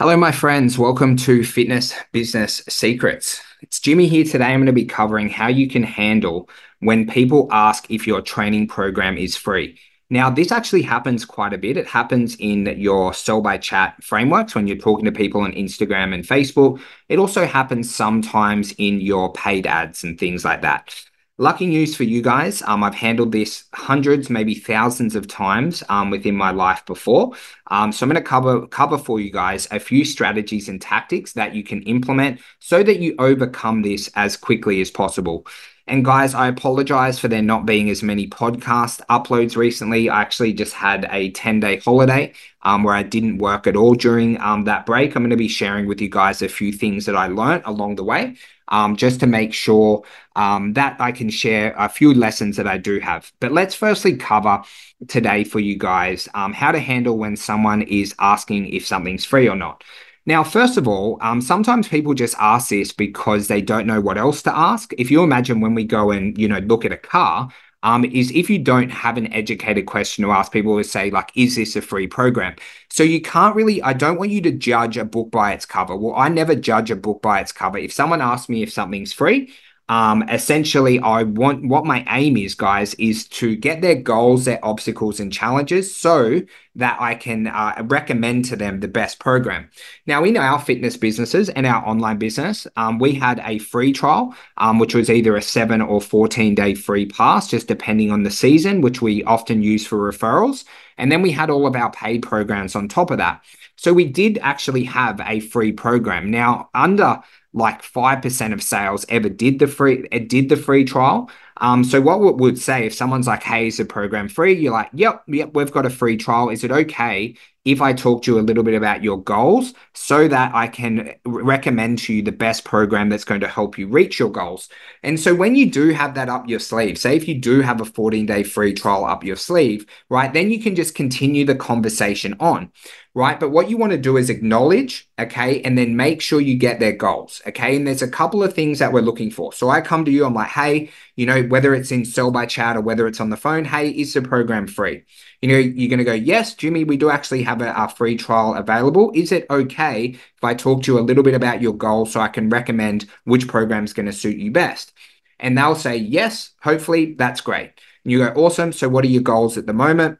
Hello, my friends. Welcome to Fitness Business Secrets. It's Jimmy here today. I'm going to be covering how you can handle when people ask if your training program is free. Now, this actually happens quite a bit. It happens in your sell by chat frameworks when you're talking to people on Instagram and Facebook. It also happens sometimes in your paid ads and things like that. Lucky news for you guys. Um, I've handled this hundreds, maybe thousands of times um, within my life before. Um, so I'm going to cover cover for you guys a few strategies and tactics that you can implement so that you overcome this as quickly as possible. And guys, I apologize for there not being as many podcast uploads recently. I actually just had a 10 day holiday um, where I didn't work at all during um, that break. I'm going to be sharing with you guys a few things that I learned along the way um, just to make sure um, that I can share a few lessons that I do have. But let's firstly cover today for you guys um, how to handle when someone is asking if something's free or not. Now, first of all, um, sometimes people just ask this because they don't know what else to ask. If you imagine when we go and you know look at a car, um, is if you don't have an educated question to ask, people will say, like, is this a free program? So you can't really, I don't want you to judge a book by its cover. Well, I never judge a book by its cover. If someone asks me if something's free, um, essentially, I want what my aim is, guys, is to get their goals, their obstacles, and challenges so that I can uh, recommend to them the best program. Now, in our fitness businesses and our online business, um, we had a free trial, um, which was either a seven or 14 day free pass, just depending on the season, which we often use for referrals. And then we had all of our paid programs on top of that. So we did actually have a free program. Now, under like 5% of sales ever did the free did the free trial. Um, so what we would say if someone's like, hey, is the program free? You're like, yep, yep, we've got a free trial. Is it okay if I talk to you a little bit about your goals so that I can recommend to you the best program that's going to help you reach your goals. And so when you do have that up your sleeve, say if you do have a 14 day free trial up your sleeve, right, then you can just continue the conversation on, right? But what you want to do is acknowledge, okay, and then make sure you get their goals, okay? And there's a couple of things that we're looking for. So I come to you, I'm like, hey, you know, whether it's in sell by chat or whether it's on the phone, hey, is the program free? You know, you're going to go, yes, Jimmy, we do actually have a, a, free trial available. Is it okay if I talk to you a little bit about your goals so I can recommend which program is going to suit you best? And they'll say, yes, hopefully that's great. And you go, awesome. So what are your goals at the moment?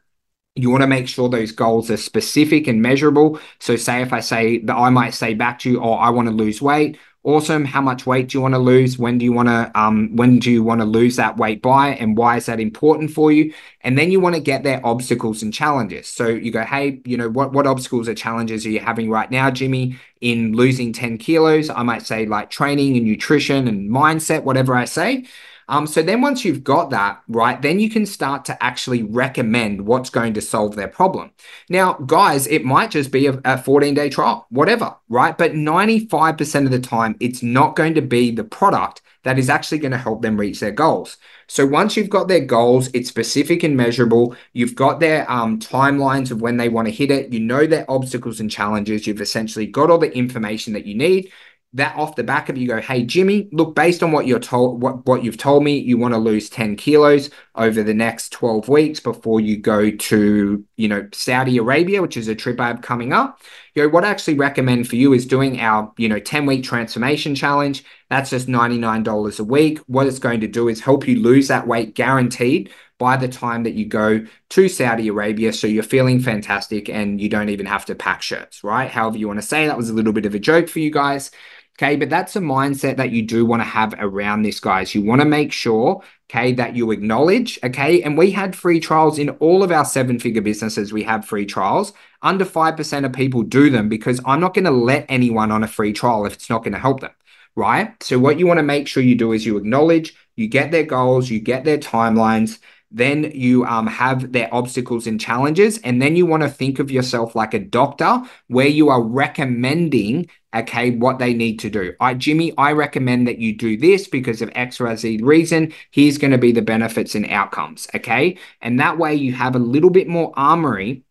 You want to make sure those goals are specific and measurable. So, say if I say that I might say back to you, oh, I want to lose weight, awesome. How much weight do you want to lose? When do you want to um when do you want to lose that weight by and why is that important for you? And then you want to get their obstacles and challenges. So you go hey you know what what obstacles or challenges are you having right now jimmy in losing 10 kilos? I might say like training and nutrition and mindset whatever i say um, so then once you've got that, right, then you can start to actually recommend what's going to solve their problem. Now, guys, it might just be a, a 14 day trial, whatever, right? But 95% of the time, it's not going to be the product that is actually going to help them reach their goals. So once you've got their goals, it's specific and measurable. You've got their um, timelines of when they want to hit it. You know their obstacles and challenges. You've essentially got all the information that you need that off the back of you go, hey Jimmy, look, based on what you're told, what what you've told me, you want to lose 10 kilos over the next 12 weeks before you go to, you know, Saudi Arabia, which is a trip I have coming up. You know, what I actually recommend for you is doing our, you know, 10 week transformation challenge. That's just $99 a week. What it's going to do is help you lose that weight guaranteed by the time that you go to Saudi Arabia. So you're feeling fantastic and you don't even have to pack shirts, right? However, you want to say that was a little bit of a joke for you guys. Okay, but that's a mindset that you do want to have around this, guys. You want to make sure, okay, that you acknowledge, okay, and we had free trials in all of our seven figure businesses. We have free trials. Under 5% of people do them because I'm not going to let anyone on a free trial if it's not going to help them, right? So, what you want to make sure you do is you acknowledge, you get their goals, you get their timelines, then you um, have their obstacles and challenges. And then you want to think of yourself like a doctor where you are recommending, okay, what they need to do. I, Jimmy, I recommend that you do this because of X, Y, Z reason. Here's going to be the benefits and outcomes. Okay. And that way you have a little bit more armory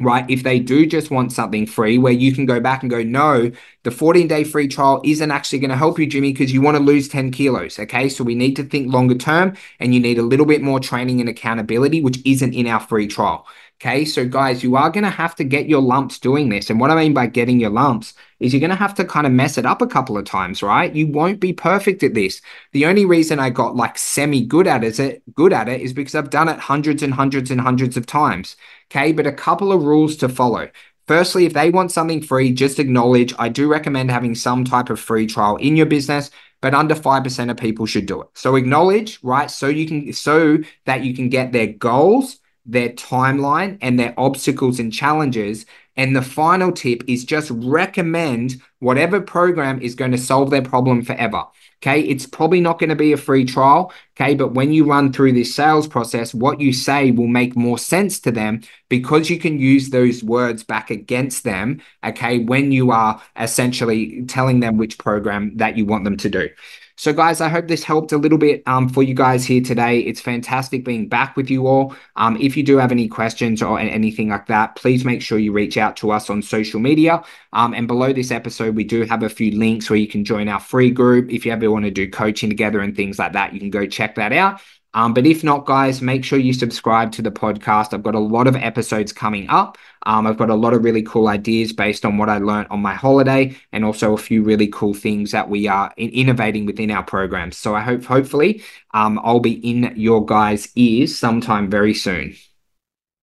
right? If they do just want something free where you can go back and go, no, the 14 day free trial isn't actually going to help you, Jimmy, because you want to lose 10 kilos. Okay. So we need to think longer term and you need a little bit more training and accountability, which isn't in our free trial. Okay, so guys, you are going to have to get your lumps doing this. And what I mean by getting your lumps is you're going to have to kind of mess it up a couple of times, right? You won't be perfect at this. The only reason I got like semi good at it, good at it is because I've done it hundreds and hundreds and hundreds of times. Okay, but a couple of rules to follow. Firstly, if they want something free, just acknowledge I do recommend having some type of free trial in your business, but under 5% of people should do it. So acknowledge, right? So you can so that you can get their goals their timeline and their obstacles and challenges. And the final tip is just recommend whatever program is going to solve their problem forever. Okay. It's probably not going to be a free trial. Okay. But when you run through this sales process, what you say will make more sense to them because you can use those words back against them. Okay. When you are essentially telling them which program that you want them to do. So, guys, I hope this helped a little bit um, for you guys here today. It's fantastic being back with you all. Um, if you do have any questions or anything like that, please make sure you reach out to us on social media. Um, and below this episode, we do have a few links where you can join our free group. If you ever want to do coaching together and things like that, you can go check that out. Um, but if not, guys, make sure you subscribe to the podcast. I've got a lot of episodes coming up. Um, I've got a lot of really cool ideas based on what I learned on my holiday, and also a few really cool things that we are in- innovating within our programs. So I hope, hopefully, um, I'll be in your guys' ears sometime very soon.